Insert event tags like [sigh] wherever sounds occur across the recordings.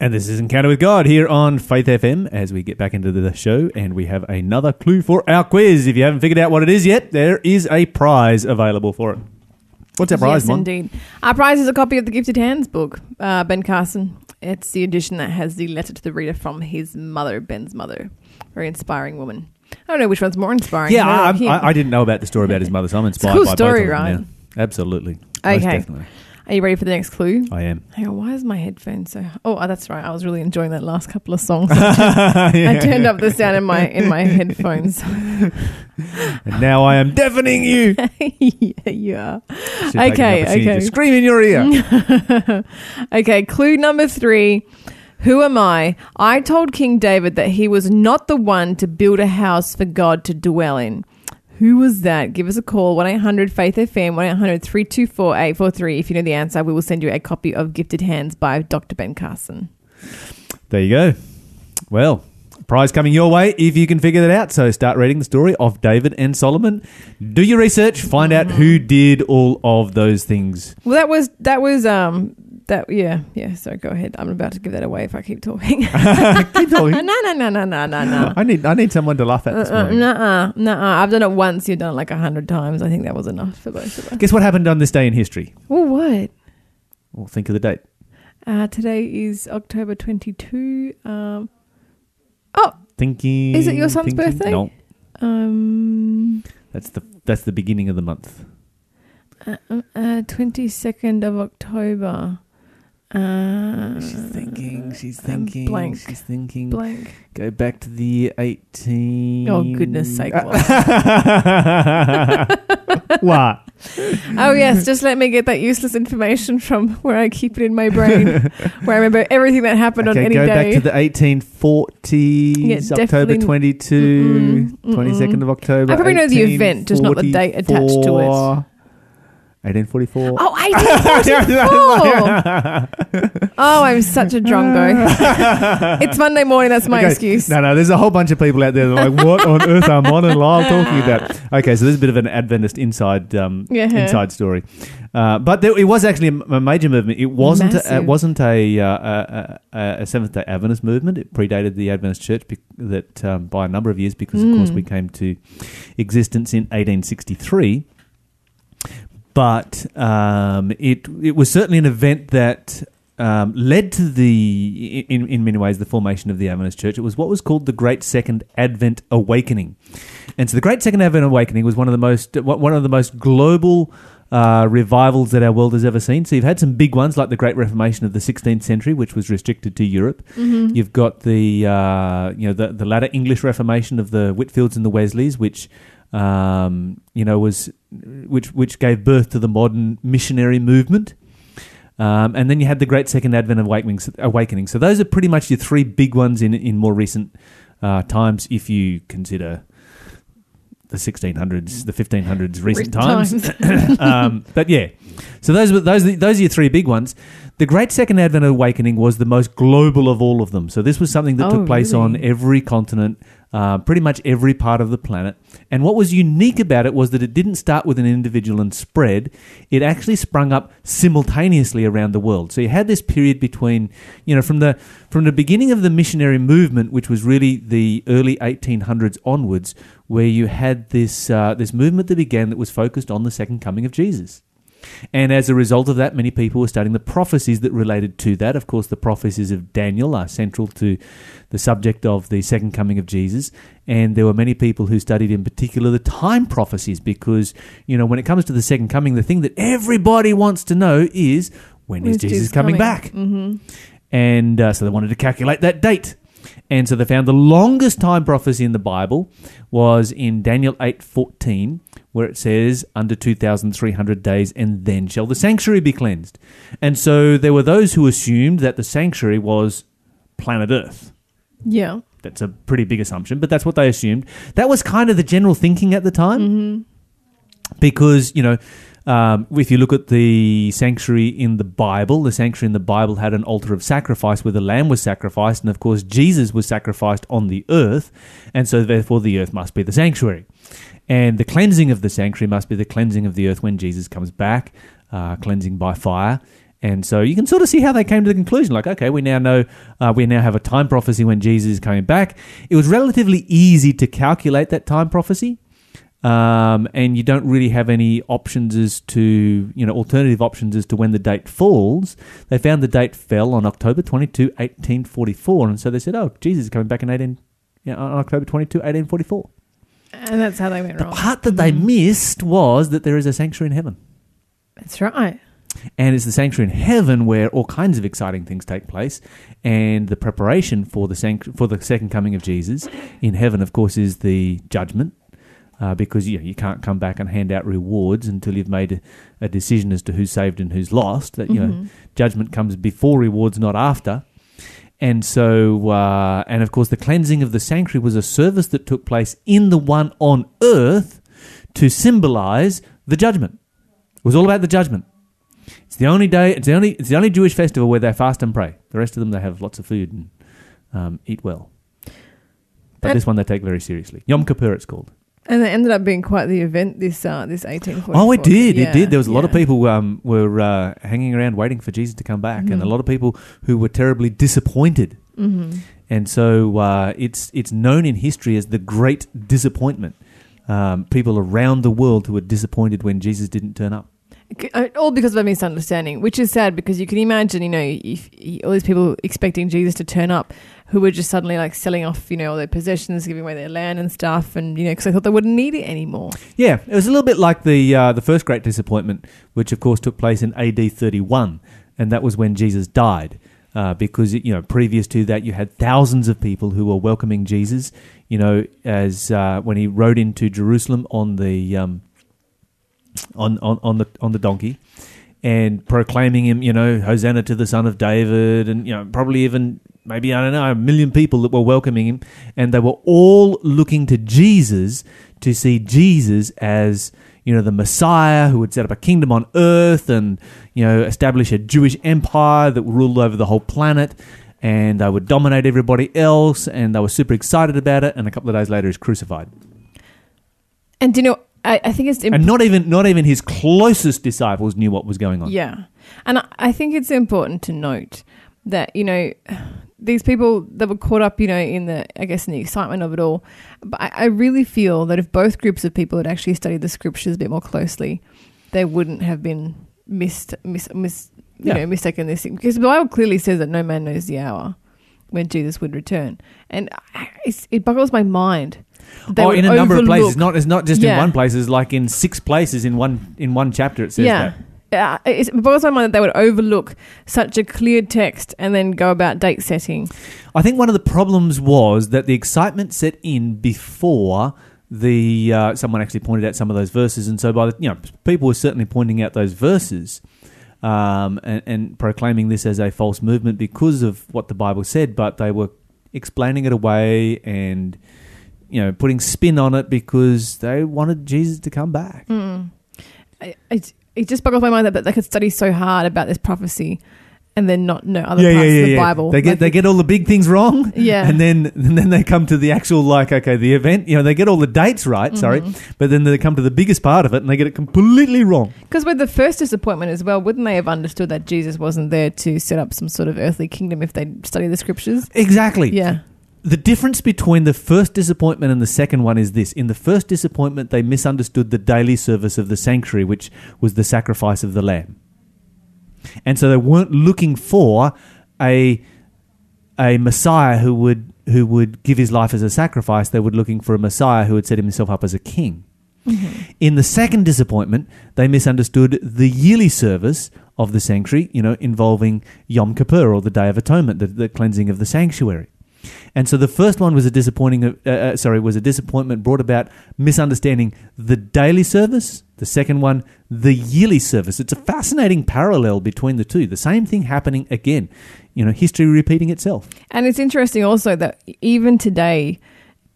And this is Encounter with God here on Faith FM as we get back into the show and we have another clue for our quiz. If you haven't figured out what it is yet, there is a prize available for it. What's our prize, yes, Mon? indeed. Our prize is a copy of the Gifted Hands book, uh, Ben Carson. It's the edition that has the letter to the reader from his mother, Ben's mother. Very inspiring woman. I don't know which one's more inspiring. Yeah, I, I, I didn't know about the story about his mother, so I'm inspired cool by story, both of them right? now. Absolutely. Okay. Are you ready for the next clue? I am. Hang on, why is my headphone so? Oh, that's right. I was really enjoying that last couple of songs. [laughs] I turned up the sound in my in my [laughs] headphones. And now I am deafening you. [laughs] yeah, you are. Okay, okay. Scream in your ear. okay, clue number three. Who am I? I told King David that he was not the one to build a house for God to dwell in. Who was that? Give us a call 1 800 Faith FM 1 800 324 843. If you know the answer, we will send you a copy of Gifted Hands by Dr. Ben Carson. There you go. Well, prize coming your way if you can figure that out. So start reading the story of David and Solomon. Do your research, find out who did all of those things. Well, that was, that was, um, that, yeah, yeah. So go ahead. I'm about to give that away if I keep talking. [laughs] Keep talking. [laughs] no, no, no, no, no, no. I need I need someone to laugh at this Uh, morning. nuh-uh, nuh-uh. I've done it once. You've done it like a hundred times. I think that was enough for both of us. Guess what happened on this day in history? Well, what? Well, think of the date. Uh, today is October 22. Um, oh, Thinking. Is it your son's thinking? birthday? No, um, that's the that's the beginning of the month. uh, uh, 22nd of October. Uh, She's thinking. She's thinking. blank. She's thinking. blank. Go back to the eighteen. Oh, goodness sake, [laughs] what? Oh, yes. Just let me get that useless information from where I keep it in my brain, where I remember everything that happened on Okay, any go day. back to the 1840s, Yeah, October definitely- 22, Mm-mm, 22nd of mm-mm. October. I probably know the event, just not the date attached to it. 1844. Oh, 1844! [laughs] [laughs] oh, I'm such a drongo. [laughs] it's Monday morning. That's my Okay, excuse. No, no, there's a whole bunch of people out there that are like, what on earth are Mon and Lyle talking about? Okay, so this is a bit of an Adventist inside um, Yeah. inside story. Uh, but there, it was actually a, a major movement. It wasn't a, it wasn't a, uh, a, a, a Seventh Day Adventist movement. It predated the Adventist Church bec that um, by a number of years because, of course, Mm. we came to existence in 1863. But um, it it was certainly an event that um, led to the in in many ways the formation of the Adventist Church. It was what was called the Great Second Advent Awakening, and so the Great Second Advent Awakening was one of the most one of the most global. Uh, revivals that our world has ever seen. So you've had some big ones like the Great Reformation of the 16th century, which was restricted to Europe. Mhm. You've got the uh, you know the the latter English Reformation of the Whitefields and the Wesleys, which um, you know was which which gave birth to the modern missionary movement. Um, and then you had the Great Second Advent Awakening. Awakening. So those are pretty much your three big ones in in more recent uh, times, if you consider the 1600s, the 1500s, recent times. [laughs] um, but yeah, so those were those those are your three big ones. The Great Second Advent Awakening was the most global of all of them. So this was something that Oh, took place on every continent, uh, pretty much every part of the planet. And what was unique about it was that it didn't start with an individual and spread. It actually sprung up simultaneously around the world. So you had this period between, you know, from the from the beginning of the missionary movement, which was really the early 1800s onwards, where you had this uh, this movement that began that was focused on the second coming of Jesus. And as a result of that, many people were studying the prophecies that related to that. Of course, the prophecies of Daniel are central to the subject of the second coming of Jesus. And there were many people who studied in particular the time prophecies because, you know, when it comes to the second coming, the thing that everybody wants to know is when is When's Jesus, coming, back? hmm And uh, so they wanted to calculate that date. And so they found the longest time prophecy in the Bible was in Daniel 8:14 where it says under 2300 days and then shall the sanctuary be cleansed. And so there were those who assumed that the sanctuary was planet Earth. Yeah. That's a pretty big assumption, but that's what they assumed. That was kind of the general thinking at the time hmm because you know um, if you look at the sanctuary in the bible the sanctuary in the bible had an altar of sacrifice where the lamb was sacrificed and of course jesus was sacrificed on the earth and so therefore the earth must be the sanctuary and the cleansing of the sanctuary must be the cleansing of the earth when jesus comes back uh, cleansing by fire And so you can sort of see how they came to the conclusion. Like, okay, we now know, uh, we now have a time prophecy when Jesus is coming back. It was relatively easy to calculate that time prophecy. Um, and you don't really have any options as to, you know, alternative options as to when the date falls. They found the date fell on October 22, 1844. And so they said, oh, Jesus is coming back in 18, you know, on October 22, 1844. And that's how they went The wrong. The part that they missed was that there is a sanctuary in heaven. That's right. And it's the sanctuary in heaven where all kinds of exciting things take place. And the preparation for the, sanct- for the second coming of Jesus in heaven, of course, is the judgment. Uh, because you, know, you can't come back and hand out rewards until you've made a, a decision as to who's saved and who's lost. That you know, judgment comes before rewards, not after. And so, uh, and of course, the cleansing of the sanctuary was a service that took place in the one on earth to symbolize the judgment. It was all about the judgment. It's the only day. It's the only. It's the only Jewish festival where they fast and pray. The rest of them, they have lots of food and um, eat well. But And- this one they take very seriously. Yom Kippur, it's called. And it ended up being quite the event this uh, this 1844. Oh, it did. Yeah, it did. There was a lot of people um, were uh, hanging around waiting for Jesus to come back, and a Mhm. lot of people who were terribly disappointed. Mhm. And so uh, it's it's known in history as the Great Disappointment. Um, people around the world who were disappointed when Jesus didn't turn up. All because of a misunderstanding, which is sad because you can imagine, you know, if, if all these people expecting Jesus to turn up who were just suddenly like selling off, you know, all their possessions, giving away their land and stuff, and, you know, because they thought they wouldn't need it anymore. Yeah, it was a little bit like the uh, the first Great Disappointment, which of course took place in AD 31, and that was when Jesus died. Uh, because you know, previous to that, you had thousands of people who were welcoming Jesus. You know, as uh, when he rode into Jerusalem on the um, on, on on the on the donkey, and proclaiming him, you know, Hosanna to the Son of David, and you know, probably even maybe I don't know a million people that were welcoming him, and they were all looking to Jesus to see Jesus as you know the Messiah who would set up a kingdom on earth and you know establish a Jewish empire that would rule over the whole planet. And they would dominate everybody else, and they were super excited about it. And a couple of days later, he's crucified. And, you know, I, I think it's And not even not even his closest disciples knew what was going on. Yeah. And I- I think it's important to note that, you know, these people that were caught up, you know, in the, I guess, in the excitement of it all. But I, I really feel that if both groups of people had actually studied the scriptures a bit more closely, they wouldn't have been missed, mis, mis, you Yeah. know, mistaken this thing. Because the Bible clearly says that no man knows the hour when Jesus would return. And it boggles my mind. they oh, in a number of places, not it's not just Yeah. in one place. It's like in six places in one in one chapter. It says yeah. that. Uh, it boggles my mind that they would overlook such a clear text and then go about date setting. I think one of the problems was that the excitement set in before the uh, someone actually pointed out some of those verses, and so by the you know people were certainly pointing out those verses. Um, and, and proclaiming this as a false movement because of what the Bible said, but they were explaining it away and you know putting spin on it because they wanted Jesus to come back. Mm. I, it, it just boggles my mind that, that they could study so hard about this prophecy and then not know other parts of the Bible. They get Like, they get all the big things wrong. Yeah. And then and then they come to the actual like okay the event you know they get all the dates right sorry Mm-hmm. but then they come to the biggest part of it and they get it completely wrong. Because with the first disappointment as well, wouldn't they have understood that Jesus wasn't there to set up some sort of earthly kingdom if they study the scriptures? Exactly. Yeah. The difference between the first disappointment and the second one is this: in the first disappointment, they misunderstood the daily service of the sanctuary, which was the sacrifice of the lamb, and so they weren't looking for a a Messiah who would who would give his life as a sacrifice. They were looking for a Messiah who would set himself up as a king. Mm-hmm. In the second disappointment, they misunderstood the yearly service of the sanctuary, you know, involving Yom Kippur or the Day of Atonement, the, the cleansing of the sanctuary. And so the first one was a disappointing, uh, uh, sorry, was a disappointment brought about misunderstanding the daily service. The second one, the yearly service. It's a fascinating parallel between the two. The same thing happening again. You know, history repeating itself. And it's interesting also that even today,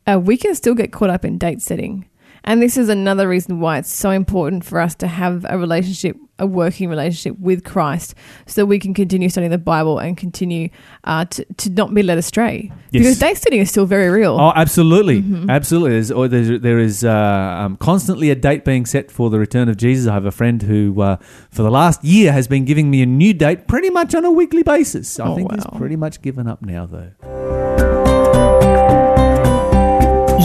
uh, we can still get caught up in date setting. And this is another reason why it's so important for us to have a relationship, a working relationship with Christ, so that we can continue studying the Bible and continue uh, to, to not be led astray. Yes. Because date setting is still very real. Oh, absolutely, Mm-hmm. absolutely. There's, or there's, there is uh, um, constantly a date being set for the return of Jesus. I have a friend who, uh, for the last year, has been giving me a new date pretty much on a weekly basis. I Oh, think he's pretty much given up now, though.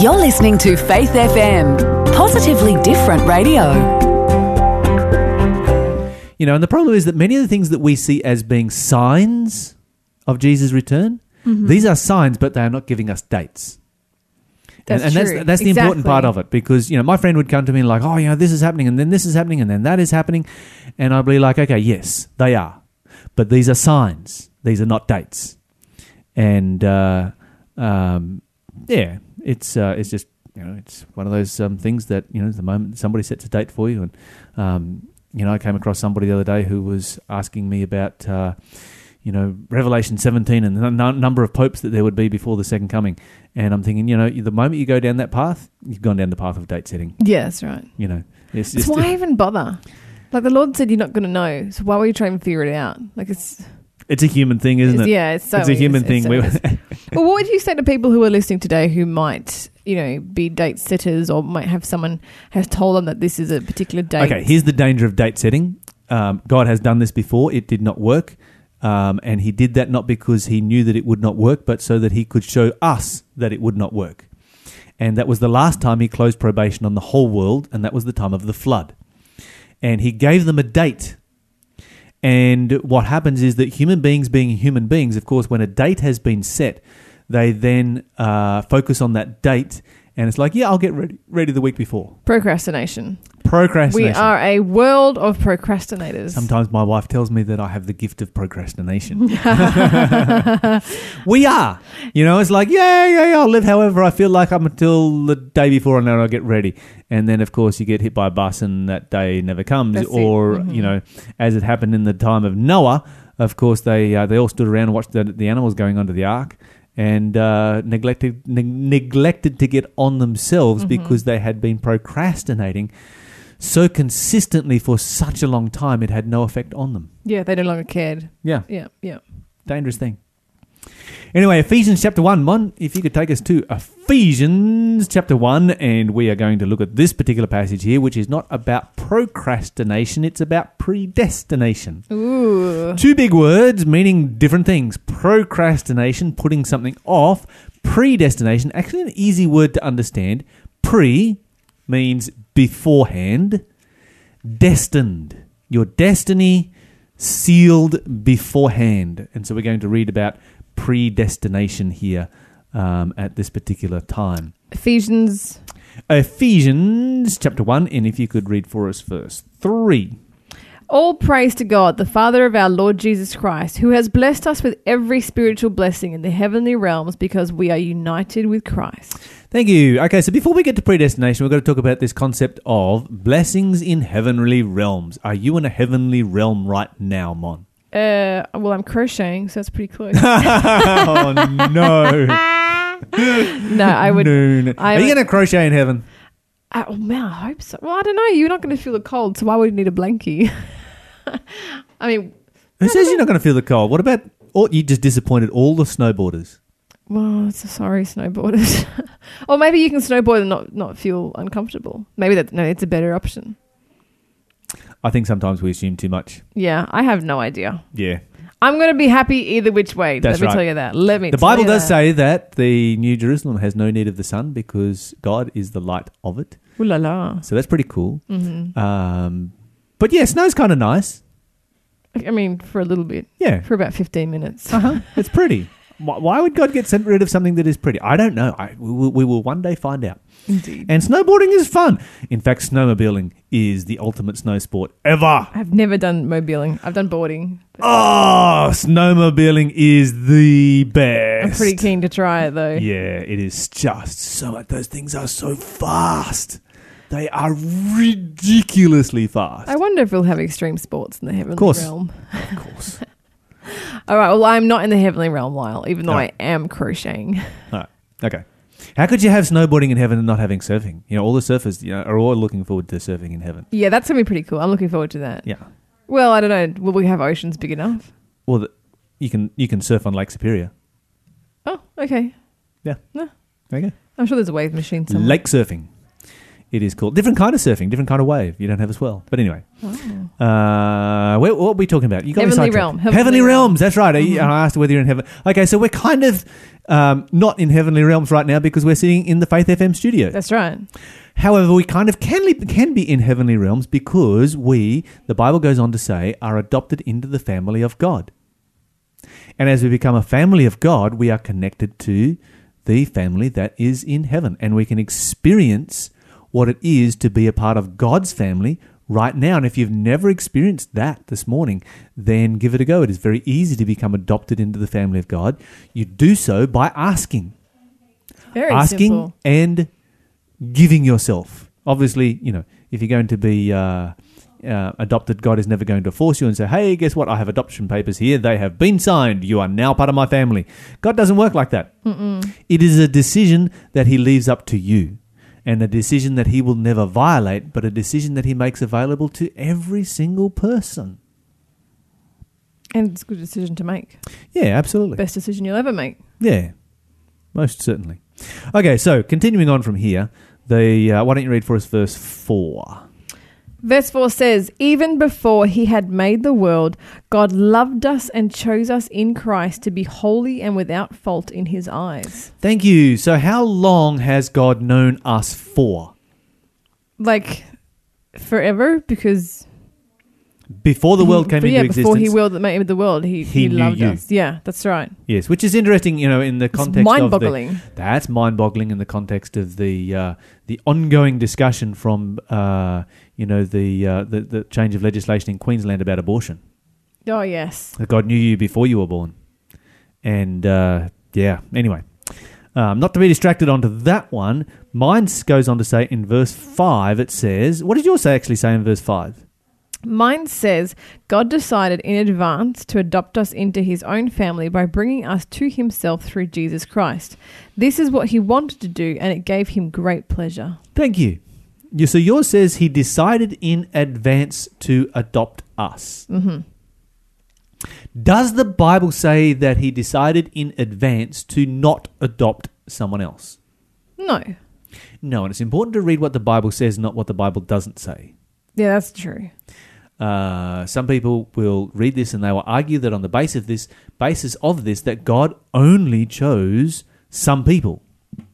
You're listening to Faith FM, positively different radio. You know, and the problem is that many of the things that we see as being signs of Jesus' return, Mm-hmm. these are signs, but they are not giving us dates. That's and, and true. that's that's the important part of it because you know my friend would come to me and like, oh, you know, this is happening, and then this is happening, and then that is happening, and I'd be like, okay, yes, they are, but these are signs; these are not dates, and uh, um, yeah, it's uh, it's just you know it's one of those um, things that you know the moment somebody sets a date for you, and um, you know I came across somebody the other day who was asking me about. Uh, you know, Revelation 17 and the n- number of popes that there would be before the second coming. And I'm thinking, you know, the moment you go down that path, you've gone down the path of date setting. Yeah, that's right. You know, it's just why [laughs] even bother? Like the Lord said, you're not going to know. So why would you trying to figure it out? Like it's, it's a human thing, isn't it? yeah, it's so it's a human thing. so well, [laughs] what would you say to people who are listening today who might, you know, be date setters or might have someone has told them that this is a particular date? okay, here's the danger of date setting. Um, God has done this before; it did not work, um, and He did that not because He knew that it would not work, but so that He could show us that it would not work. And that was the last time He closed probation on the whole world, and that was the time of the flood. And He gave them a date. And what happens is that human beings, being human beings, of course, when a date has been set, they then uh, focus on that date, and it's like, yeah, I'll get ready, ready the week before. Procrastination. Procrastination. We are a world of procrastinators. Sometimes my wife tells me that I have the gift of procrastination. [laughs] [laughs] we are. You know, it's like, yeah, yeah, yeah, I'll live however I feel like I'm until the day before and then I'll get ready. And then, of course, you get hit by a bus and that day never comes. That's or, Mhm. you know, as it happened in the time of Noah, of course, they, uh, they all stood around and watched the, the animals going onto the ark. And uh, neglected neg- neglected to get on themselves Mm-hmm. because they had been procrastinating so consistently for such a long time, it had no effect on them. yeah, they no longer cared. Yeah, Yeah, yeah. dangerous thing. Anyway, Ephesians chapter 1, Mon, if you could take us to Ephesians chapter 1, and we are going to look at this particular passage here, which is not about procrastination, it's about predestination. Ooh. Two big words meaning different things. Procrastination, putting something off. Predestination, actually an easy word to understand. Pre means beforehand. Destined. Your destiny sealed beforehand. And so we're going to read about predestination here um, at this particular time. Ephesians. Ephesians chapter 1, and if you could read for us verse 3. All praise to God, the Father of our Lord Jesus Christ, who has blessed us with every spiritual blessing in the heavenly realms because we are united with Christ. Thank you. Okay, so before we get to predestination, we're going to talk about this concept of blessings in heavenly realms. Are you in a heavenly realm right now, Mon? Uh, well, I'm crocheting, so that's pretty close. [laughs] oh, no. no, I would. No, no. I Are you going to crochet in heaven? I, oh man, I hope so. Well, I don't know. You're not going to feel the cold, so why would you need a blankie? [laughs] I mean, Who says you're not going to feel the cold? What about, or you just disappointed all the snowboarders? well, it's a sorry snowboarders. [laughs] or maybe you can snowboard and not not feel uncomfortable. Maybe that no, it's a better option. I think sometimes we assume too much. Yeah, I have no idea. Yeah. I'm going to be happy either which way. That's Let me right. tell you that. Let me. The Bible does that. say that the New Jerusalem has no need of the sun because God is the light of it. Ooh la la. So that's pretty cool. hmm Um, but yeah, snow's kind of nice. I mean, for a little bit, Yeah. for about 15 minutes. Uh-huh. It's pretty. [laughs] Why, why would God get rid of something that is pretty? I don't know. I, we, will, we will one day find out. Indeed. And snowboarding is fun. In fact, snowmobiling is the ultimate snow sport ever. I've never done mobiling. I've done boarding. Oh, snowmobiling is the best. I'm pretty keen to try it though. Yeah, it is just so much. Those things are so fast. They are ridiculously fast. I wonder if we'll have extreme sports in the heavenly course. realm. of course. [laughs] All right. Well, I'm not in the heavenly realm, Lyle, even though No. I am crocheting. All right. Okay. How could you have snowboarding in heaven and not having surfing? You know, all the surfers you know, are all looking forward to surfing in heaven. Yeah, that's gonna be pretty cool. I'm looking forward to that. Yeah. Well, I don't know. Will we have oceans big enough? Well, the, you can you can surf on Lake Superior. Oh, okay. Yeah. No. There you go. I'm sure there's a wave machine somewhere. Lake surfing. It is cool. different kind of surfing, different kind of wave. You don't have a swell, but anyway. Uh, where, what are we talking about? You got me Heavenly sidetracked. realm. Heavenly, Heavenly realm. realms. That's right. I- I asked whether you're in heaven. Okay, so we're kind of um, not in heavenly realms right now because we're sitting in the Faith FM studio. That's right. However, we kind of can, li- can be in heavenly realms because we, the Bible goes on to say, are adopted into the family of God. And as we become a family of God, we are connected to the family that is in heaven. And we can experience what it is to be a part of God's family right now. And if you've never experienced that this morning, then give it a go. It is very easy to become adopted into the family of God. You do so by asking Very asking simple. and giving yourself. Obviously, you know, if you're going to be uh, uh, adopted, God is never going to force you and say, hey, guess what? I have adoption papers here. They have been signed. You are now part of my family. God doesn't work like that. It is a decision that He leaves up to you and a decision that He will never violate, but a decision that He makes available to every single person. And it's a good decision to make. Yeah, absolutely. Best decision you'll ever make. Yeah, most certainly. Okay, so continuing on from here, the uh, why don't you read for us verse four? Verse 4 says, Even before he had made the world, God loved us and chose us in Christ to be holy and without fault in his eyes. Thank you. So, how long has God known us for? Like forever, because Before the world came but into yeah, existence. before he willed made the world, he, He he, loved you. us. Yeah, that's right. yes, which is interesting. You know, in the context of mind-boggling. that's mind-boggling in the context of the uh, the ongoing discussion from uh, you know the, uh, the the change of legislation in Queensland about abortion. Oh yes, that God knew you before you were born. And uh, yeah, anyway, um, not to be distracted onto that one, mine goes on to say in verse 5, it says, what did yours say actually say in verse 5? Mine says God decided in advance to adopt us into his own family by bringing us to himself through Jesus Christ. This is what he wanted to do, and it gave him great pleasure. Thank you. you. So yours says he decided in advance to adopt us. hmm Does the Bible say that he decided in advance to not adopt someone else? No. No, and it's important to read what the Bible says, not what the Bible doesn't say. Yeah, that's true. Uh, some people will read this and they will argue that on the basis of this, basis of this, that God only chose some people,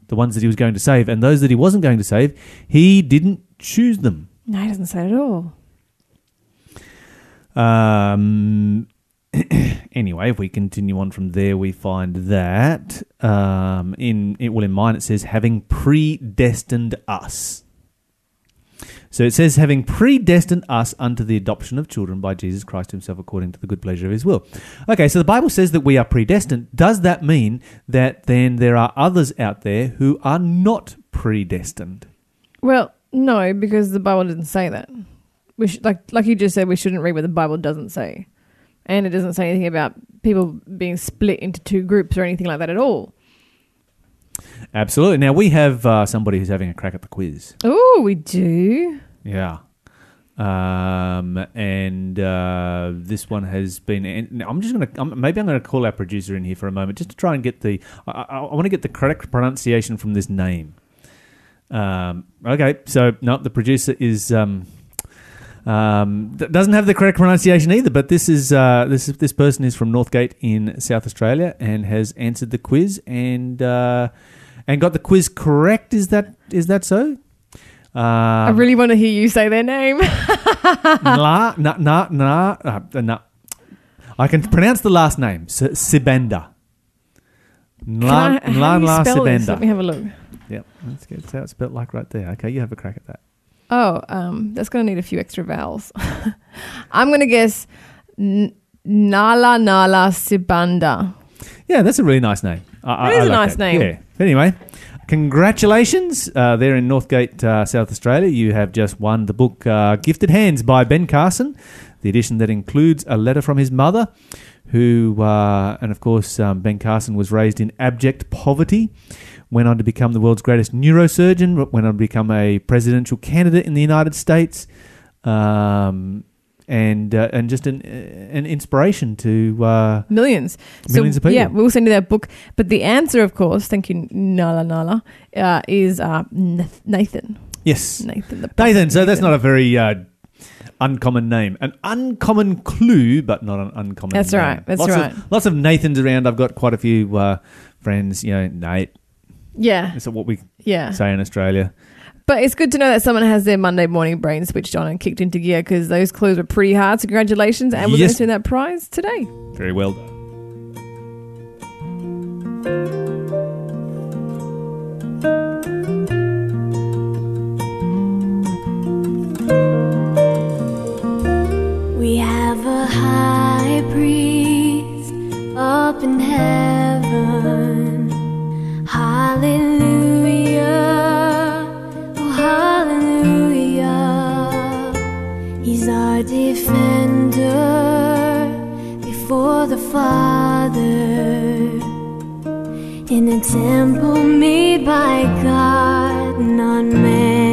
the ones that He was going to save, and those that He wasn't going to save, He didn't choose them. No, he doesn't say it at all. Um, [clears throat] anyway, if we continue on from there, we find that um, in it, well, in mine it says having predestined us. So it says having predestined us unto the adoption of children by Jesus Christ Himself according to the good pleasure of His will. Okay, so the Bible says that we are predestined. Does that mean that then there are others out there who are not predestined? Well, no, because the Bible didn't say that. We should, like like you just said, we shouldn't read what the Bible doesn't say, and it doesn't say anything about people being split into two groups or anything like that at all. Absolutely. Now we have uh, somebody who's having a crack at the quiz. Oh, we do. Yeah. Um, and uh, this one has been. I'm just going to. Maybe I'm going to call our producer in here for a moment just to try and get the. I, I, I want to get the correct pronunciation from this name. Um, okay, so no, the producer is. Um, um, doesn't have the correct pronunciation either, but this is uh, this is, this person is from Northgate in South Australia and has answered the quiz and uh, and got the quiz correct. Is that is that so? Um, I really want to hear you say their name. [laughs] Nla, na, na, na, uh, na. I can pronounce the last name. S- Sibenda. Nla, Can I- Nla, do you Nla spell this? Let me have a look. Yep, that's good. How it's spelled like right there. Okay, you have a crack at that. Oh, um, that's going to need a few extra vowels. [laughs] I'm going to guess N- Nala Nala Sibanda. Yeah, that's a really nice name. I, I- It is I a like nice that. name. Yeah. Anyway, congratulations uh, there in Northgate, uh, South Australia. You have just won the book uh, Gifted Hands by Ben Carson. the edition that includes a letter from his mother, who, uh, and of course, um, Ben Carson was raised in abject poverty. Went on to become the world's greatest neurosurgeon. Went on to become a presidential candidate in the United States, um, and uh, and just an an inspiration to uh, Millions. Millions so, of people. Yeah, we'll send you that book. But the answer, of course, thank you, Nala Nala, uh, is uh, Nathan. yes, Nathan the Nathan. So that's not a very uh, uncommon name. An uncommon clue, but not an uncommon. That's name. right, that's lots right. Of, lots of Nathans around. I've got quite a few uh, friends. You know, Nate. Yeah, That's what we yeah. say in Australia. But it's good to know that someone has their Monday morning brain switched on and kicked into gear because those clues were pretty hard. So congratulations, and we're going to send that prize today. Very well done. We have a high priest up in heaven. Hallelujah. Our defender before the Father in a temple made by God, not man.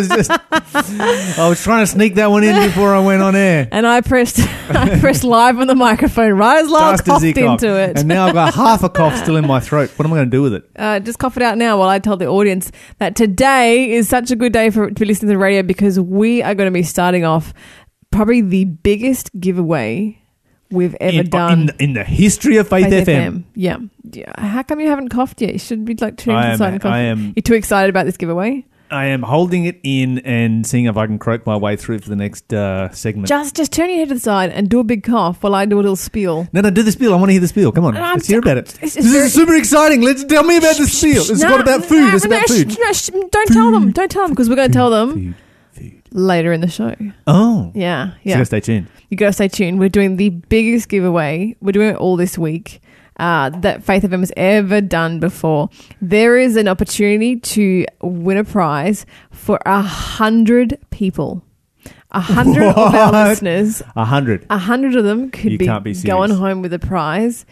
Was just, I was trying to sneak that one in [laughs] before I went on air. And I pressed, [laughs] I pressed live on the microphone right as Lyle Just coughed he coughed. into it. And now I've got half a cough still in my throat. What am I going to do with it? uh, just cough it out now while I tell the audience that today is such a good day for to be listening to the radio because we are going to be starting off probably the biggest giveaway we've ever in, done. in, in the history of Faith, Faith FM. Yeah. yeah. How come you haven't coughed yet? You should be like tuning to I the am- side and cough. I am- You're too excited about this giveaway. I am holding it in and seeing if I can croak my way through for the next uh, segment. Just just turn your head to the side and do a big cough while I do a little spiel. no, no, do the spiel. I want to hear the spiel. Come on, I'm let's hear about it. it's- it's this very- is super exciting. Let's tell me about the spiel. It's not about food. it's about food. don't tell them. Don't tell them because we're going to tell them Food, food. later in the show. Oh, Yeah, yeah. you gotta stay tuned. you got to stay tuned. We're doing the biggest giveaway. We're doing it all this week uh, that Faith FM has ever done before. There is an opportunity to win a prize for a hundred people. A hundred of our What? listeners. A hundred. A hundred of them could You be, can't be going serious. home with a prize.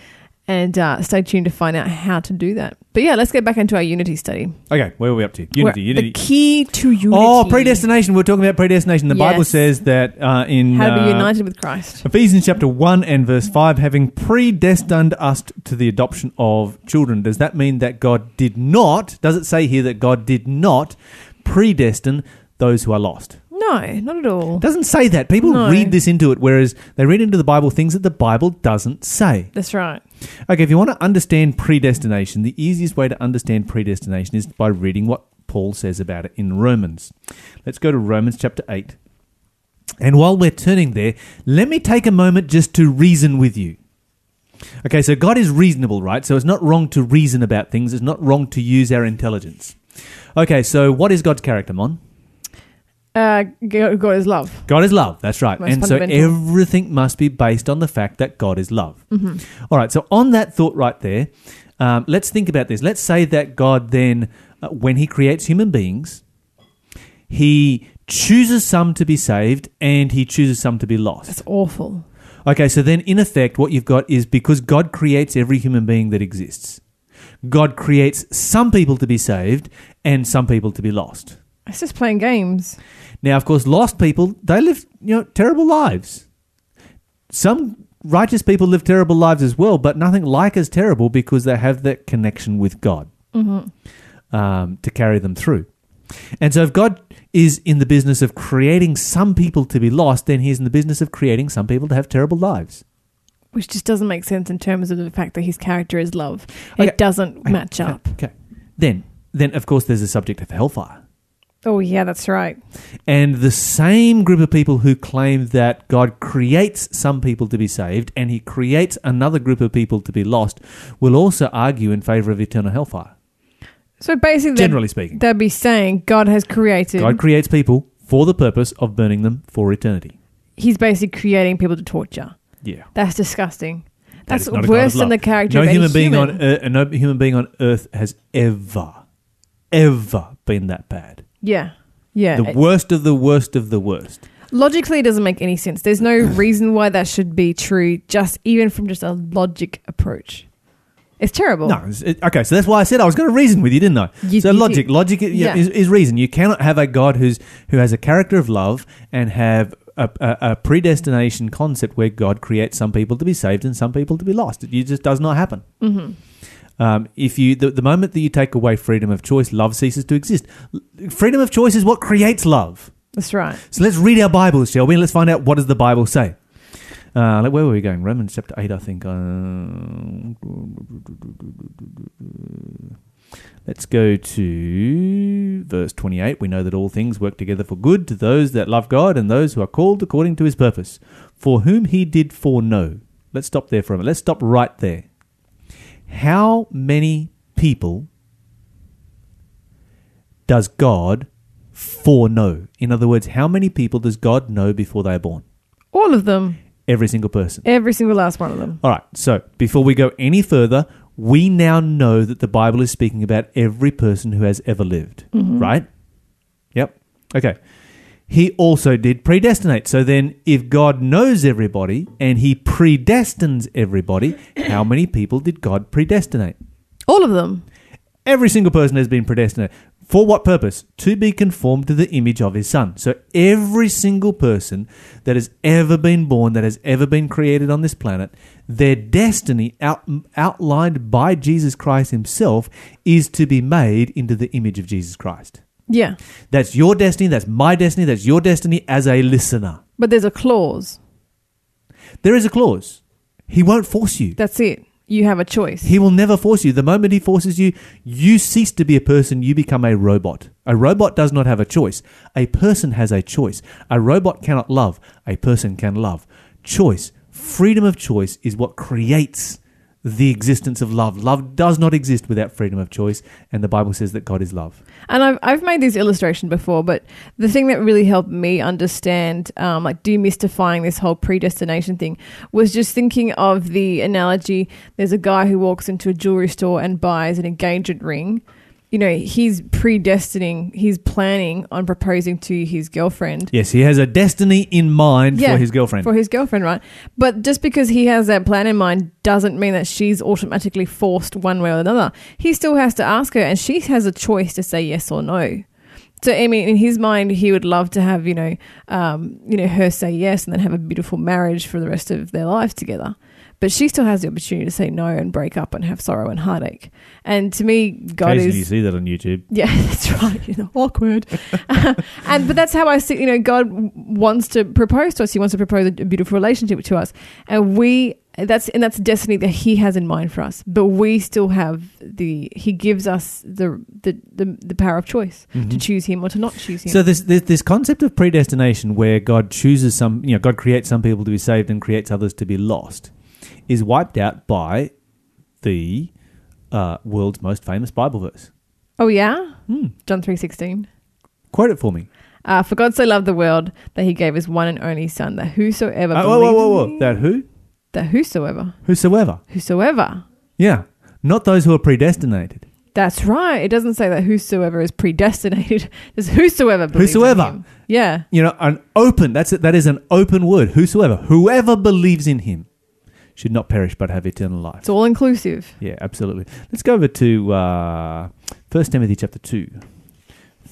And uh, stay tuned to find out how to do that. But yeah, let's get back into our Unity study. Okay, where are we up to? We're- Unity. Unity. The key to Unity. Oh, predestination. We're talking about predestination. The Bible says that uh, in How to be uh, united with Christ. Ephesians chapter 1 and verse 5, having predestined us to the adoption of children. Does that mean that God did not, does it say here that God did not predestine those who are lost? No, not at all. It doesn't say that. People No. read this into it, whereas they read into the Bible things that the Bible doesn't say. That's right. Okay, if you want to understand predestination, the easiest way to understand predestination is by reading what Paul says about it in Romans. Let's go to Romans chapter 8. And while we're turning there, let me take a moment just to reason with you. Okay, so God is reasonable, right? So it's not wrong to reason about things, it's not wrong to use our intelligence. Okay, so what is God's character, Mon? Uh, God is love. God is love. That's right. Most and so everything must be based on the fact that God is love. All right. So on that thought right there, um, let's think about this. Let's say that God then, uh, when He creates human beings, He chooses some to be saved and He chooses some to be lost. That's awful. Okay. So then, in effect, what you've got is because God creates every human being that exists, God creates some people to be saved and some people to be lost. It's just playing games. Now, of course, lost people, they live, you know, terrible lives. Some righteous people live terrible lives as well, but nothing like as terrible because they have that connection with God um, to carry them through. And so, if God is in the business of creating some people to be lost, then He's in the business of creating some people to have terrible lives. Which just doesn't make sense in terms of the fact that his character is love. Okay. It doesn't match Okay, up. Okay. Then, then of course, there's the subject of hellfire. Oh, yeah, that's right. And the same group of people who claim that God creates some people to be saved and he creates another group of people to be lost will also argue in favor of eternal hellfire. So basically, they'd- Generally speaking, they'd be saying God has created. God creates people for the purpose of burning them for eternity. he's basically creating people to torture. Yeah. That's disgusting. That That's is not a God worse than the character no of any human being human. on earth, no human being on earth has ever, ever been that bad. Yeah, yeah. The worst of the worst of the worst. logically, it doesn't make any sense. There's no reason why that should be true. Just even from just a logic approach, it's terrible. No, it's- it- okay, so that's why I said I was going to reason with you, didn't I? You- so you logic, did. logic is, Yeah. is, is reason. You cannot have a God who's who has a character of love and have a, a, a predestination concept where God creates some people to be saved and some people to be lost. It just does not happen. Mm-hmm. Um, if you the, the moment that you take away freedom of choice, love ceases to exist. Freedom of choice is what creates love. That's right. So let's read our Bibles, shall we? Let's find out what does the Bible say. Uh, like, where were we going? Romans chapter eight, I think. Uh, let's go to verse twenty-eight. We know that all things work together for good to those that love God and those who are called according to His purpose, for whom He did foreknow. Let's stop there for a minute. Let's stop right there. How many people does God foreknow? In other words, how many people does God know before they are born? All of them, Every single person. every single last one of them. All right. So before we go any further, we now know that the Bible is speaking about every person who has ever lived. Mm-hmm. Right? Yep. Okay. He also did predestinate. So then, if God knows everybody and he predestines everybody, how many people did God predestinate? All of them. Every single person has been predestinated. For what purpose? To be conformed to the image of his son. So every single person that has ever been born, that has ever been created on this planet, their destiny out, outlined by Jesus Christ himself is to be made into the image of Jesus Christ. Yeah. That's your destiny, that's my destiny, that's your destiny as a listener. But there's a clause. There is a clause. He won't force you. That's it. You have a choice. He will never force you. The moment he forces you, you cease to be a person, you become a robot. A robot does not have a choice. A person has a choice. A robot cannot love. A person can love. Choice, freedom of choice is what creates the existence of love. Love does not exist without freedom of choice, and the Bible says that God is love. And I've, I've made this illustration before, but the thing that really helped me understand, um, like demystifying this whole predestination thing, was just thinking of the analogy there's a guy who walks into a jewelry store and buys an engagement ring. You know, he's predestining, he's planning on proposing to his girlfriend. Yes, he has a destiny in mind for his girlfriend. For his girlfriend, right? But just because he has that plan in mind doesn't mean that she's automatically forced one way or another. He still has to ask her, and she has a choice to say yes or no. So, I mean, in his mind, he would love to have, you know, um, you know, her say yes and then have a beautiful marriage for the rest of their life together. But she still has the opportunity to say no and break up and have sorrow and heartache. And to me, God Occasionally is you see that on YouTube. [laughs] yeah, that's right. You know, awkward. [laughs] and but that's how I see. You know, God wants to propose to us. He wants to propose a beautiful relationship to us, and we. That's and that's destiny that He has in mind for us. But we still have the. He gives us the the the, the power of choice to mm-hmm. choose Him or to not choose Him. So this, this this concept of predestination, where God chooses some, you know, God creates some people to be saved and creates others to be lost, is wiped out by the uh, world's most famous Bible verse. oh yeah, Hmm. John three sixteen. Quote it for me. Uh, for God so loved the world that He gave His one and only Son, that whosoever Uh, whoa, whoa, whoa, whoa! That who? that whosoever, Whosoever. whosoever. Yeah, not those who are predestinated. That's right. It doesn't say that whosoever is predestinated. [laughs] It's whosoever believes in him. Whosoever. him. Yeah. You know, an open. That's it. That is an open word. Whosoever, whoever believes in Him, should not perish but have eternal life. It's all inclusive. Yeah, absolutely. Let's go over to uh, 1 Timothy chapter 2.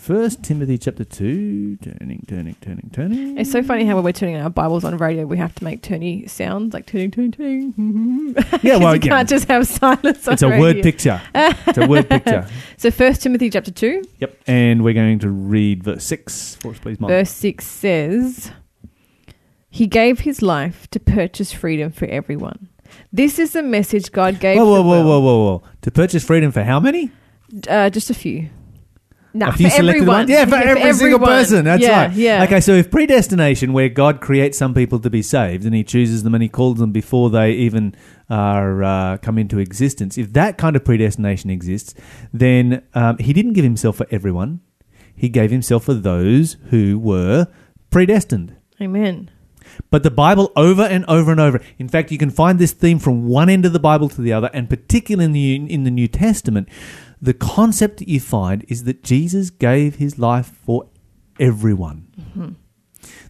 1 Timothy chapter 2. Turning, turning, turning, turning. It's so funny how when we're turning our Bibles on radio, we have to make turny sounds like turning, turning, turning. [laughs] Yeah, well, you yeah, can't just have silence. On it's a word picture. It's a word picture. [laughs] So, First Timothy chapter two, Yep. And we're going to read verse 6 for us, please, Mom. verse six says, "He gave his life to purchase freedom for everyone." This is the message God gave. Whoa, whoa, whoa, whoa, whoa, whoa. To purchase freedom for how many? Uh, just a few. Nah, a few for selected everyone. ones? Yeah, for every single everyone. person. That's yeah, right. Yeah. Okay, so if predestination, where God creates some people to be saved and He chooses them and He calls them before they even are uh, come into existence, if that kind of predestination exists, then um, He didn't give Himself for everyone. He gave Himself for those who were predestined. Amen. But the Bible over and over and over. In fact, you can find this theme from one end of the Bible to the other, and particularly in the, in the New Testament, the concept that you find is that Jesus gave his life for everyone. Mm-hmm.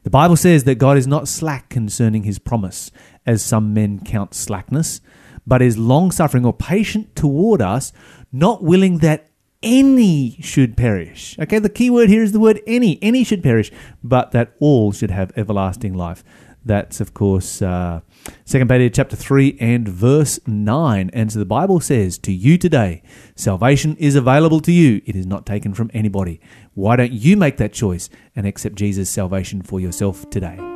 The Bible says that God is not slack concerning his promise, as some men count slackness, but is long suffering or patient toward us, not willing that any should perish. Okay, the key word here is the word any. Any should perish, but that all should have everlasting life. That's, of course, uh, 2 Peter chapter 3 and verse 9. And so the Bible says, To you today, salvation is available to you. It is not taken from anybody. Why don't you make that choice and accept Jesus' salvation for yourself today?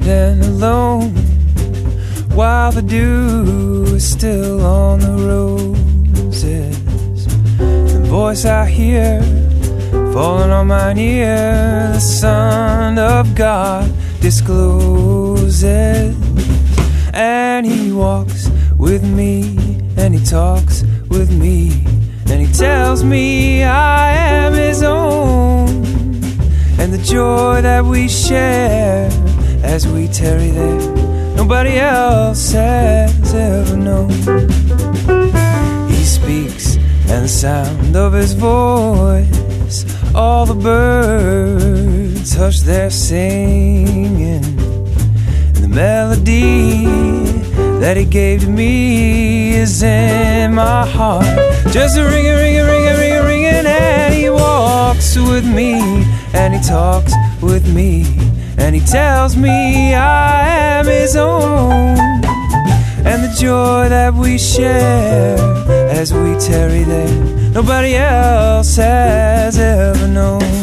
garden alone while the dew is still on the roses. The voice I hear falling on mine ear, the Son of God discloses. And he walks with me, and he talks with me, and he tells me I am his own and the joy that we share as we tarry there, nobody else has ever known. He speaks, and the sound of his voice, all the birds hush their singing, and the melody that he gave to me is in my heart, just a ringing, ringing, ringing, ringing, ringing, and he walks with me and he talks with me and he tells me I am his own. And the joy that we share as we tarry there nobody else has ever known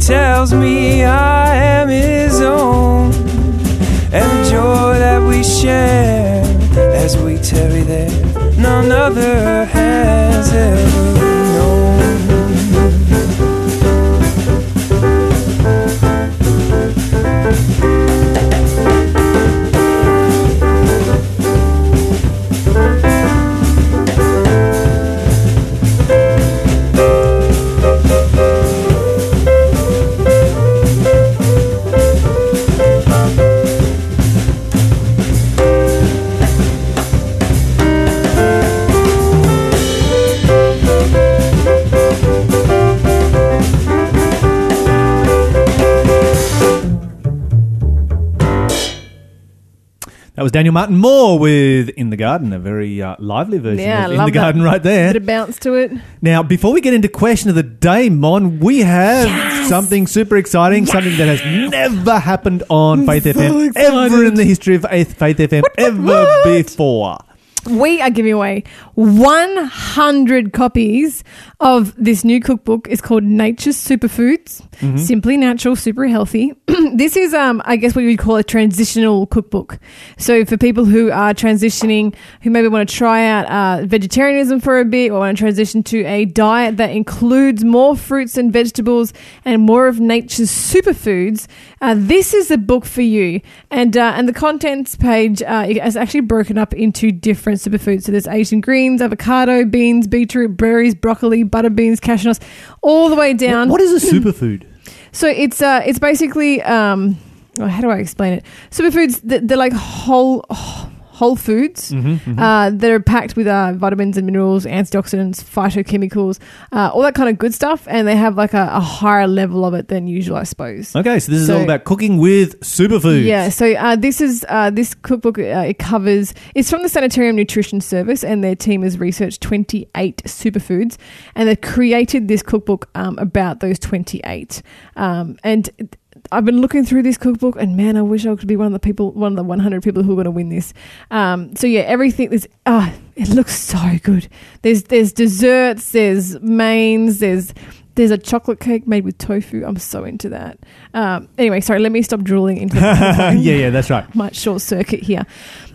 tells me I am his own and the joy that we share as we tarry there. None other has ever was Daniel Martin Moore with In the Garden, a very uh, lively version Yeah, I In love the that. Garden right there. Bit of bounce to it. Now, before we get into question of the day, Mon, we have something super exciting, something that has never happened on Faith FM ever in the history of Faith, Faith FM ever before. We are giving away 100 copies of this new cookbook. It's called Nature's Superfoods, simply natural, super healthy. [clears throat] this is, um, I guess, what you would call a transitional cookbook. So for people who are transitioning, who maybe want to try out uh, vegetarianism for a bit, or want to transition to a diet that includes more fruits and vegetables and more of nature's superfoods, uh, this is the book for you. And uh, and the contents page uh, is actually broken up into different superfoods. So there's Asian greens, avocado, beans, beetroot, berries, broccoli, butter beans, cashew nuts, all the way down. What is a [clears throat] superfood? So it's uh, it's basically um, well, how do I explain it? Superfoods th- they're like whole whole foods Mm-hmm, uh, that are packed with uh, vitamins and minerals, antioxidants, phytochemicals, uh, all that kind of good stuff, and they have like a, a higher level of it than usual, I suppose. Okay, so this is all about cooking with superfoods. Yeah, so uh, this is uh, this cookbook. Uh, it covers. It's from the Sanitarium Nutrition Service, and their team has researched 28 superfoods, and they've created this cookbook um, about those 28. Um, and I've been looking through this cookbook, and man, I wish I could be one of the people, one of the 100 people who are going to win this. Um, so yeah, everything is. Ah, it looks so good. There's there's desserts, there's mains, there's there's a chocolate cake made with tofu. I'm so into that. Um, anyway, sorry, let me stop drooling into the [laughs] yeah, yeah, that's right. might short circuit here.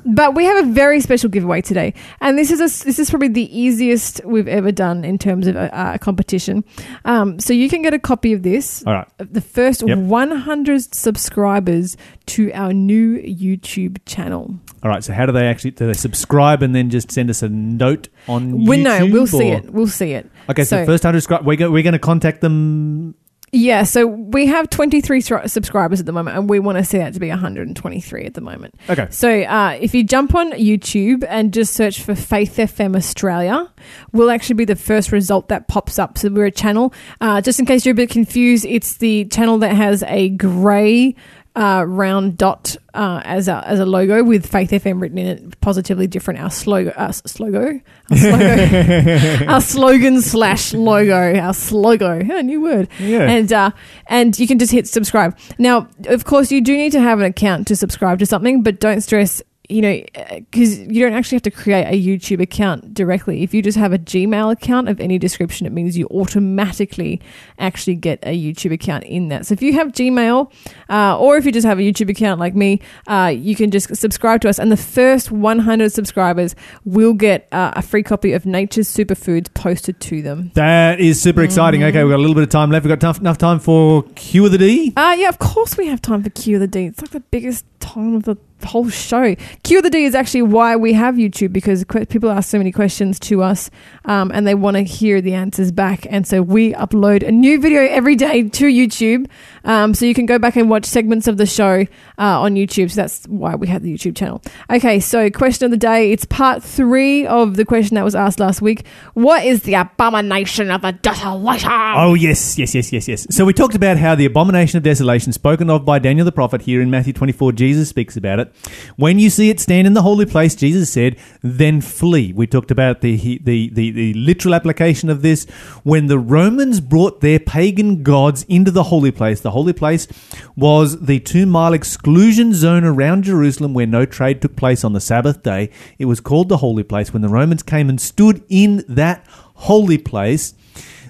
But we have a very special giveaway today, and this is a, this is probably the easiest we've ever done in terms of a, a competition. Um, so you can get a copy of this. All right. The first Yep. 100 subscribers to our new YouTube channel. All right. So how do they actually do they subscribe and then just send us a note on We no, YouTube, we'll see it. We'll see it. Okay, so, first hundred subscribe. We're go, we're going to contact them. Yeah, so we have 23 stru- subscribers at the moment, and we want to see that to be 123 at the moment. Okay. So uh, if you jump on YouTube and just search for Faith FM Australia, we'll actually be the first result that pops up. So we're a channel. Uh, just in case you're a bit confused, it's the channel that has a grey uh, round dot uh, as a as a logo with Faith FM written in it, positively different. Our slogan, uh, slogo, our slogan, [laughs] our slogan slash logo, our slogo, a new word. Yeah. And uh, and you can just hit subscribe. Now, of course, you do need to have an account to subscribe to something, but don't stress. You know, because you don't actually have to create a YouTube account directly. If you just have a Gmail account of any description, it means you automatically actually get a YouTube account in that. So if you have Gmail, uh, or if you just have a YouTube account like me, uh, you can just subscribe to us, and the first 100 subscribers will get uh, a free copy of Nature's Superfoods posted to them. That is super exciting. Okay, we've got a little bit of time left. We've got enough, enough time for Q of the D. Uh, yeah, of course we have time for Q of the D. It's like the biggest time of the whole show. Q of the D is actually why we have YouTube because people ask so many questions to us um, and they want to hear the answers back. And so we upload a new video every day to YouTube. Um, so you can go back and watch segments of the show uh, on YouTube. So that's why we have the YouTube channel. Okay, so question of the day. It's part three of the question that was asked last week. What is the abomination of the desolation? Oh, yes, yes, yes, yes, yes. So we talked about how the abomination of desolation, spoken of by Daniel the prophet here in Matthew 24, Jesus speaks about it. When you see it stand in the holy place, Jesus said, then flee. We talked about the, the, the, the literal application of this. When the Romans brought their pagan gods into the holy place, the holy place was the two mile exclusion zone around Jerusalem where no trade took place on the Sabbath day. It was called the holy place. When the Romans came and stood in that holy place,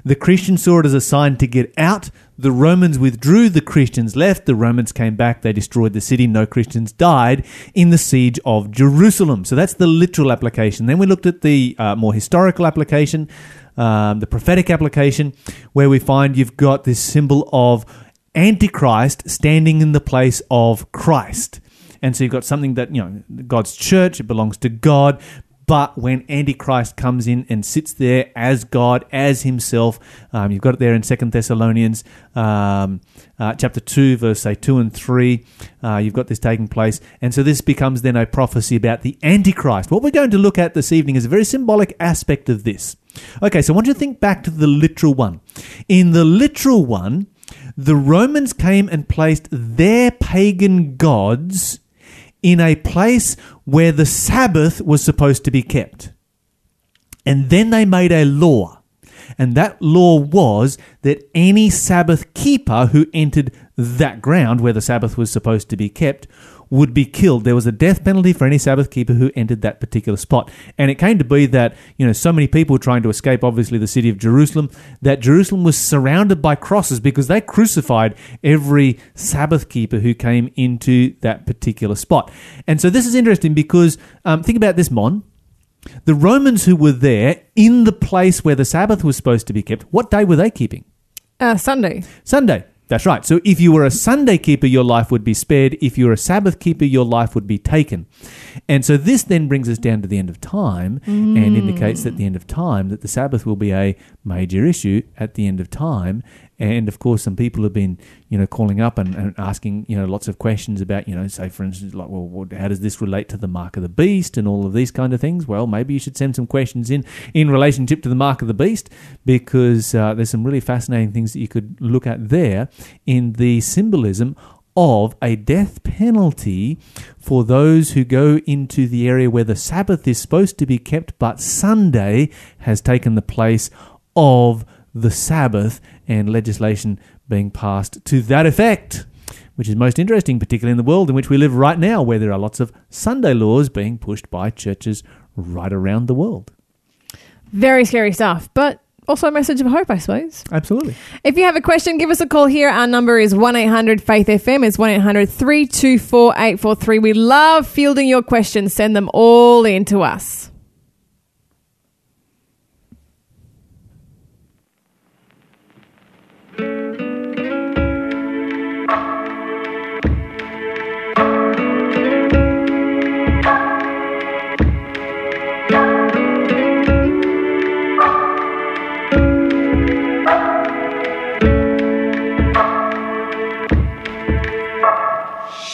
the Christians saw it as a sign to get out. The Romans withdrew, the Christians left, the Romans came back, they destroyed the city, no Christians died in the siege of Jerusalem. So that's the literal application. Then we looked at the uh, more historical application, um, the prophetic application, where we find you've got this symbol of Antichrist standing in the place of Christ. And so you've got something that, you know, God's church, it belongs to God. But when Antichrist comes in and sits there as God, as Himself, um, you've got it there in Second Thessalonians um, uh, chapter two, verse say two and three. Uh, you've got this taking place, and so this becomes then a prophecy about the Antichrist. What we're going to look at this evening is a very symbolic aspect of this. Okay, so I want you to think back to the literal one. In the literal one, the Romans came and placed their pagan gods in a place where the Sabbath was supposed to be kept. And then they made a law. And that law was that any Sabbath keeper who entered that ground where the Sabbath was supposed to be kept would be killed. There was a death penalty for any Sabbath keeper who entered that particular spot. And it came to be that, you know, so many people were trying to escape, obviously, the city of Jerusalem, that Jerusalem was surrounded by crosses because they crucified every Sabbath keeper who came into that particular spot. And so this is interesting because um, think about this, Mon. The Romans who were there in the place where the Sabbath was supposed to be kept, what day were they keeping? Uh, Sunday. Sunday. That's right. So if you were a Sunday keeper, your life would be spared. If you were a Sabbath keeper, your life would be taken. And so this then brings us down to the end of time and indicates that the end of time, that the Sabbath will be a major issue at the end of time. And of course, some people have been, you know, calling up and, and asking, you know, lots of questions about, you know, say for instance, like, well, what, how does this relate to the mark of the beast and all of these kind of things? Well, maybe you should send some questions in in relationship to the mark of the beast because uh, there's some really fascinating things that you could look at there in the symbolism of a death penalty for those who go into the area where the Sabbath is supposed to be kept, but Sunday has taken the place of the Sabbath and legislation being passed to that effect. Which is most interesting, particularly in the world in which we live right now, where there are lots of Sunday laws being pushed by churches right around the world. Very scary stuff, but also a message of hope, I suppose. Absolutely. If you have a question, give us a call here. Our number is 1 800 Faith FM. It's 1 800 324 843. We love fielding your questions. Send them all in to us.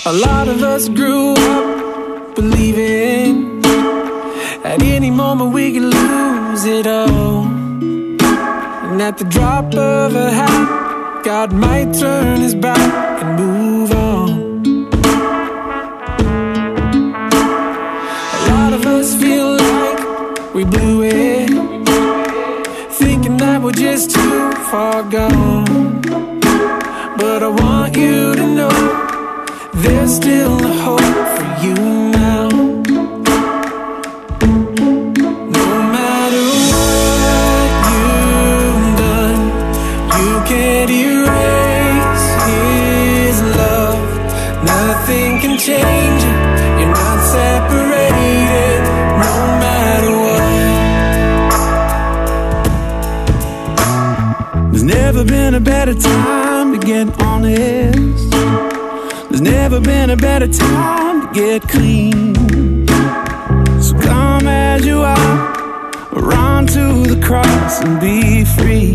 A lot of us grew up believing at any moment we could lose it all. And at the drop of a hat, God might turn his back and move on. A lot of us feel like we blew it, thinking that we're just too far gone. Still a hope for you now. No matter what you've done, you can't erase His love. Nothing can change it. You're not separated. No matter what. There's never been a better time to get honest. Never been a better time to get clean. So come as you are, run to the cross and be free.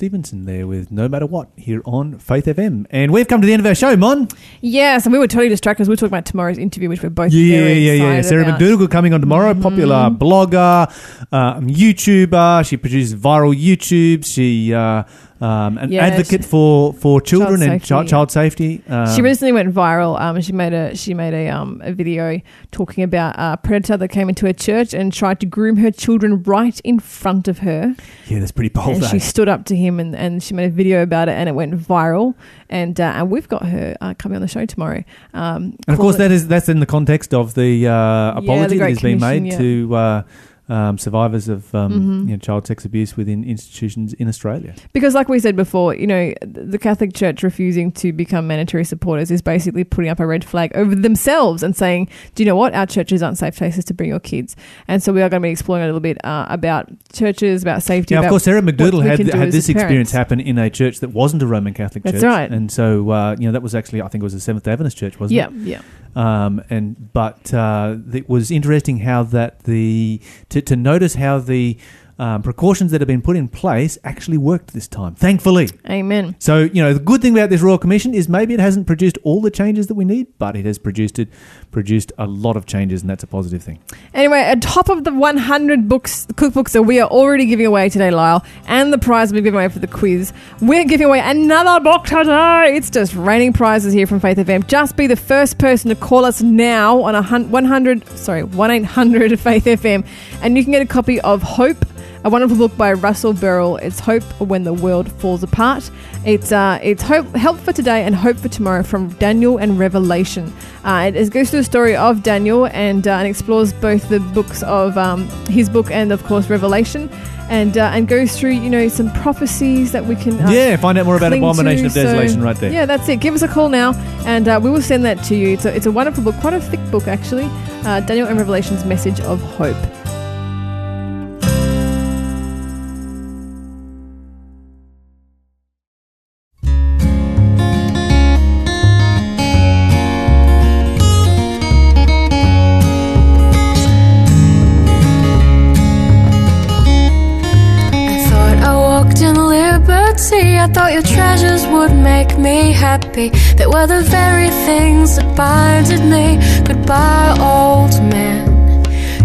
Stevenson there with No Matter What here on Faith FM. And we've come to the end of our show, Mon. Yes, and we were totally distracted because we were talking about tomorrow's interview, which we're both Yeah, yeah, yeah. excited Sarah about. Mm-hmm. McDugal coming on tomorrow, popular blogger, um, YouTuber. She produces viral YouTube. She uh, um, an Yeah, advocate she- for, for children and safety, child, child safety. Um, she recently went viral. Um, she made a she made a um a video talking about a predator that came into her church and tried to groom her children right in front of her. yeah, that's pretty bold. and eh? she stood up to him and, and she made a video about it and it went viral. And uh, and we've got her uh, coming on the show tomorrow. Um, And of course, it- that is that's in the context of the uh, apology that Great has been made yeah. to uh, um, survivors of um, Mhm. you know, child sex abuse within institutions in Australia. Because, like we said before, you know, the Catholic Church refusing to become mandatory reporters is basically putting up a red flag over themselves and saying, "Do you know what? Our churches aren't safe places to bring your kids." And so we are going to be exploring a little bit uh, about churches, about safety. Now, of course, Sarah McDugal had had this experience happen in a church that wasn't a Roman Catholic That's church, right. And so, uh, you know, that was actually I think it was a Seventh Day Adventist church, wasn't Yeah, it? Yeah, yeah. Um, and but uh, it was interesting how that the to, to notice how the um, precautions that have been put in place actually worked this time. Thankfully. Amen. So, you know, the good thing about this Royal Commission is maybe it hasn't produced all the changes that we need, but it has produced it, produced a lot of changes, and that's a positive thing. Anyway, on top of the 100 books, cookbooks that we are already giving away today, Lyle, and the prize we're giving away for the quiz, we're giving away another book today. It's just raining prizes here from Faith FM. Just be the first person to call us now on a 100, sorry, 1 800 [laughs] Faith FM, and you can get a copy of Hope. A wonderful book by Russell Burrill. It's Hope When the World Falls Apart. It's uh, it's hope, help for today and hope for tomorrow from Daniel and Revelation. Uh, it, goes through the story of Daniel and, uh, and explores both the books of um, his book and of course Revelation, and uh, and goes through you know some prophecies that we can uh, yeah, find out more about Abomination to, of Desolation so- right there. Yeah, that's it. Give us a call now, and uh, we will send that to you. It's a, it's a wonderful book, quite a thick book actually. Uh, Daniel and Revelation's message of hope. Happy. They were the very things that binded me. Goodbye, old man.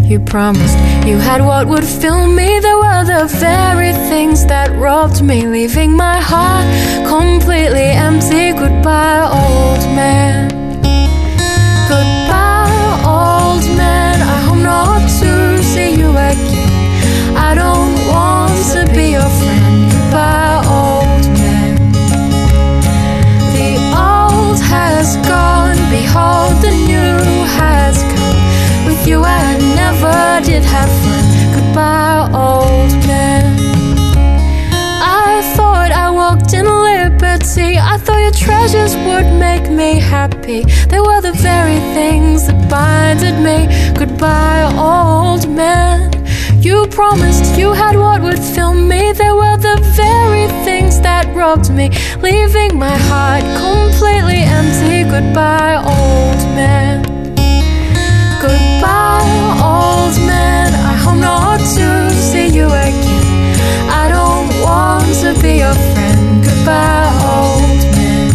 You promised you had what would fill me. They were the very things that robbed me, leaving my heart completely empty. Goodbye, old man. Goodbye, old man. I hope not to see you again. I don't want to be your friend. Behold, the new has come. With you, I never did have fun. Goodbye, old man. I thought I walked in liberty. I thought your treasures would make me happy. They were the very things that binded me. Goodbye, old man. You promised you had what would fill me. They were the very things that robbed me, leaving my heart completely empty. Goodbye, old man. Goodbye, old man. I hope not to see you again. I don't want to be your friend. Goodbye, old man.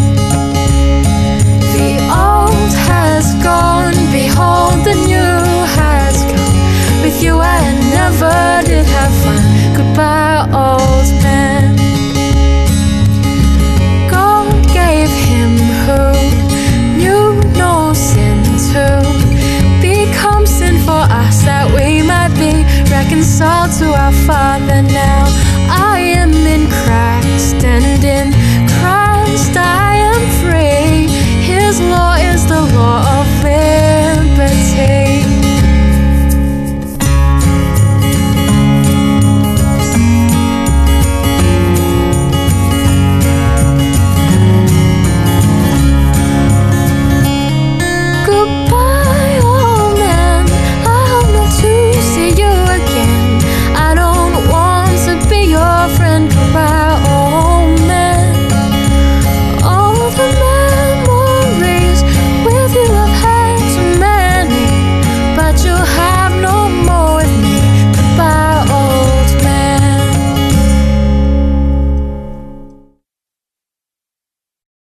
The old has gone. Behold, the new has come. With you, I never did have fun. Goodbye, old reconciled to our Father now. I am in Christ and in